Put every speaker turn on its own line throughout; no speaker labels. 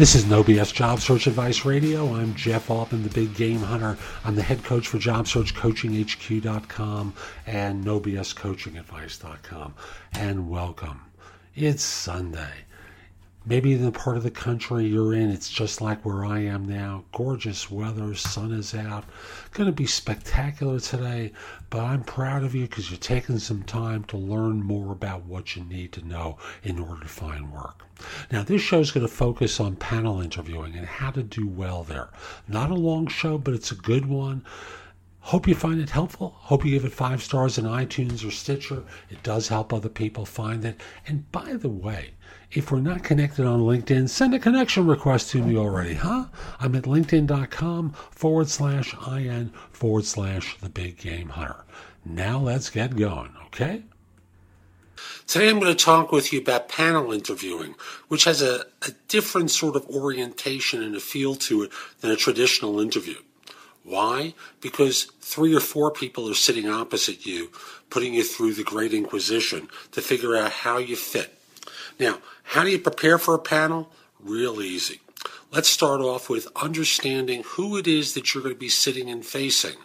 This is No BS Job Search Advice Radio. I'm Jeff Altman, the big game hunter. I'm the head coach for JobSearchCoachingHQ.com and NoBSCoachingAdvice.com. And welcome. It's Sunday. Maybe the part of the country you're in, it's just like where I am now. Gorgeous weather, sun is out. Going to be spectacular today, but I'm proud of you because you're taking some time to learn more about what you need to know in order to find work. Now, this show is going to focus on panel interviewing and how to do well there. Not a long show, but it's a good one. Hope you find it helpful. Hope you give it five stars in iTunes or Stitcher. It does help other people find it. And by the way, if we're not connected on LinkedIn, send a connection request to me already, huh? I'm at linkedin.com forward slash IN forward slash the big game hunter. Now let's get going, okay? Today I'm going to talk with you about panel interviewing, which has a, a different sort of orientation and a feel to it than a traditional interview. Why? Because three or four people are sitting opposite you, putting you through the Great Inquisition to figure out how you fit. Now, how do you prepare for a panel? Real easy. Let's start off with understanding who it is that you're going to be sitting and facing,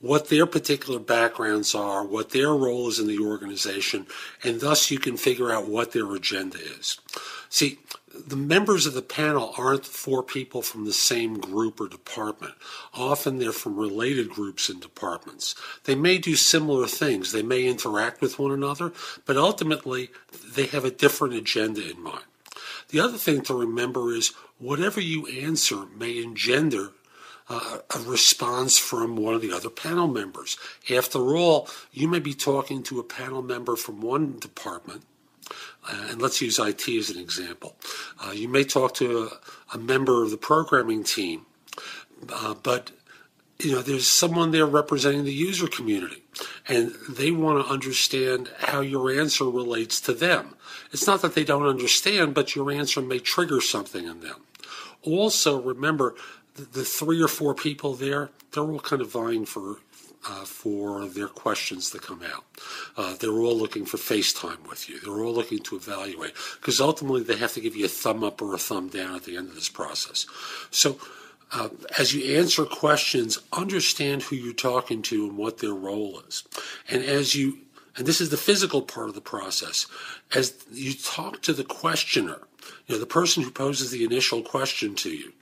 what their particular backgrounds are, what their role is in the organization, and thus you can figure out what their agenda is. See, the members of the panel aren't four people from the same group or department. Often they're from related groups and departments. They may do similar things, they may interact with one another, but ultimately they have a different agenda in mind. The other thing to remember is whatever you answer may engender uh, a response from one of the other panel members. After all, you may be talking to a panel member from one department and let's use IT as an example. Uh, you may talk to a, a, member of the programming team, uh, but you know there's someone there representing the user community, and they want to understand how your answer relates to them. It's not that they don't understand, but your answer may trigger something in them. Also, remember the, the three or four people there; they're all kind of vying for uh, for their questions to come out. Uh, they're all looking for FaceTime with you. They're all looking to evaluate because ultimately they have to give you a thumb up or a thumb down at the end of this process. So, uh, as you answer questions, understand who you're talking to and what their role is. And as you, and this is the physical part of the process, as you talk to the questioner, you know, the person who poses the initial question to you,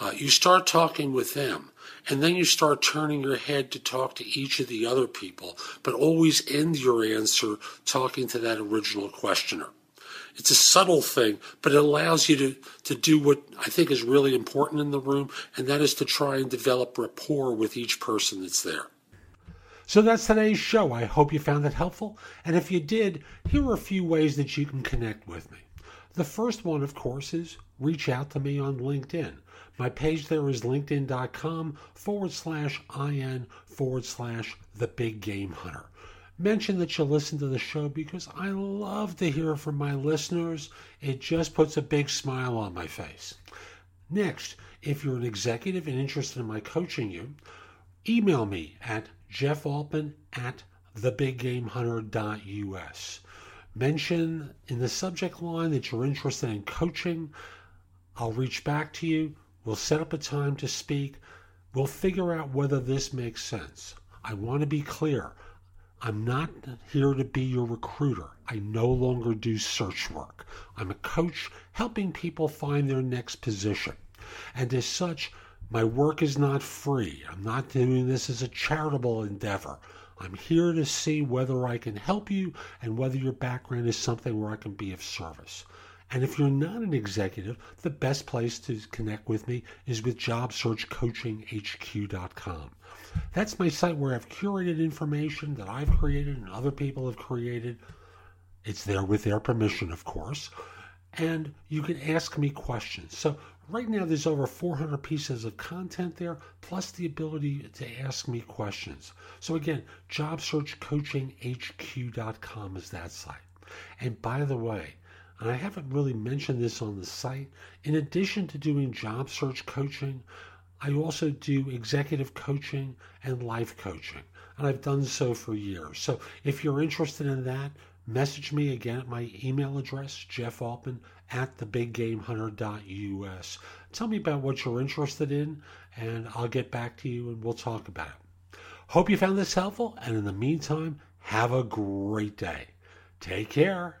uh, you start talking with them and then you start turning your head to talk to each of the other people, but always end your answer talking to that original questioner. It's a subtle thing, but it allows you to, to do what I think is really important in the room, and that is to try and develop rapport with each person that's there. So that's today's show. I hope you found it helpful. And if you did, here are a few ways that you can connect with me. The first one, of course, is reach out to me on LinkedIn. My page there is linkedin.com forward slash IN forward slash the big game hunter. Mention that you listen to the show because I love to hear from my listeners. It just puts a big smile on my face. Next, if you're an executive and interested in my coaching you, email me at jeffaltman at thebiggamehunter.us. Mention in the subject line that you're interested in coaching. I'll reach back to you We'll set up a time to speak. We'll figure out whether this makes sense. I want to be clear. I'm not here to be your recruiter. I no longer do search work. I'm a coach helping people find their next position. And as such, my work is not free. I'm not doing this as a charitable endeavor. I'm here to see whether I can help you and whether your background is something where I can be of service. And if you're not an executive, the best place to connect with me is with JobSearchCoachingHQ.com. That's my site where I've curated information that I've created and other people have created. It's there with their permission, of course. And you can ask me questions. So right now there's over 400 pieces of content there, plus the ability to ask me questions. So again, jobsearchcoachinghq.com is that site. And by the way, and I haven't really mentioned this on the site, in addition to doing job search coaching, I also do executive coaching and life coaching. And I've done so for years. So if you're interested in that, message me again at my email address, Jeff Altman at thebiggamehunter.us. Tell me about what you're interested in, and I'll get back to you and we'll talk about it. Hope you found this helpful, and in the meantime, have a great day. Take care.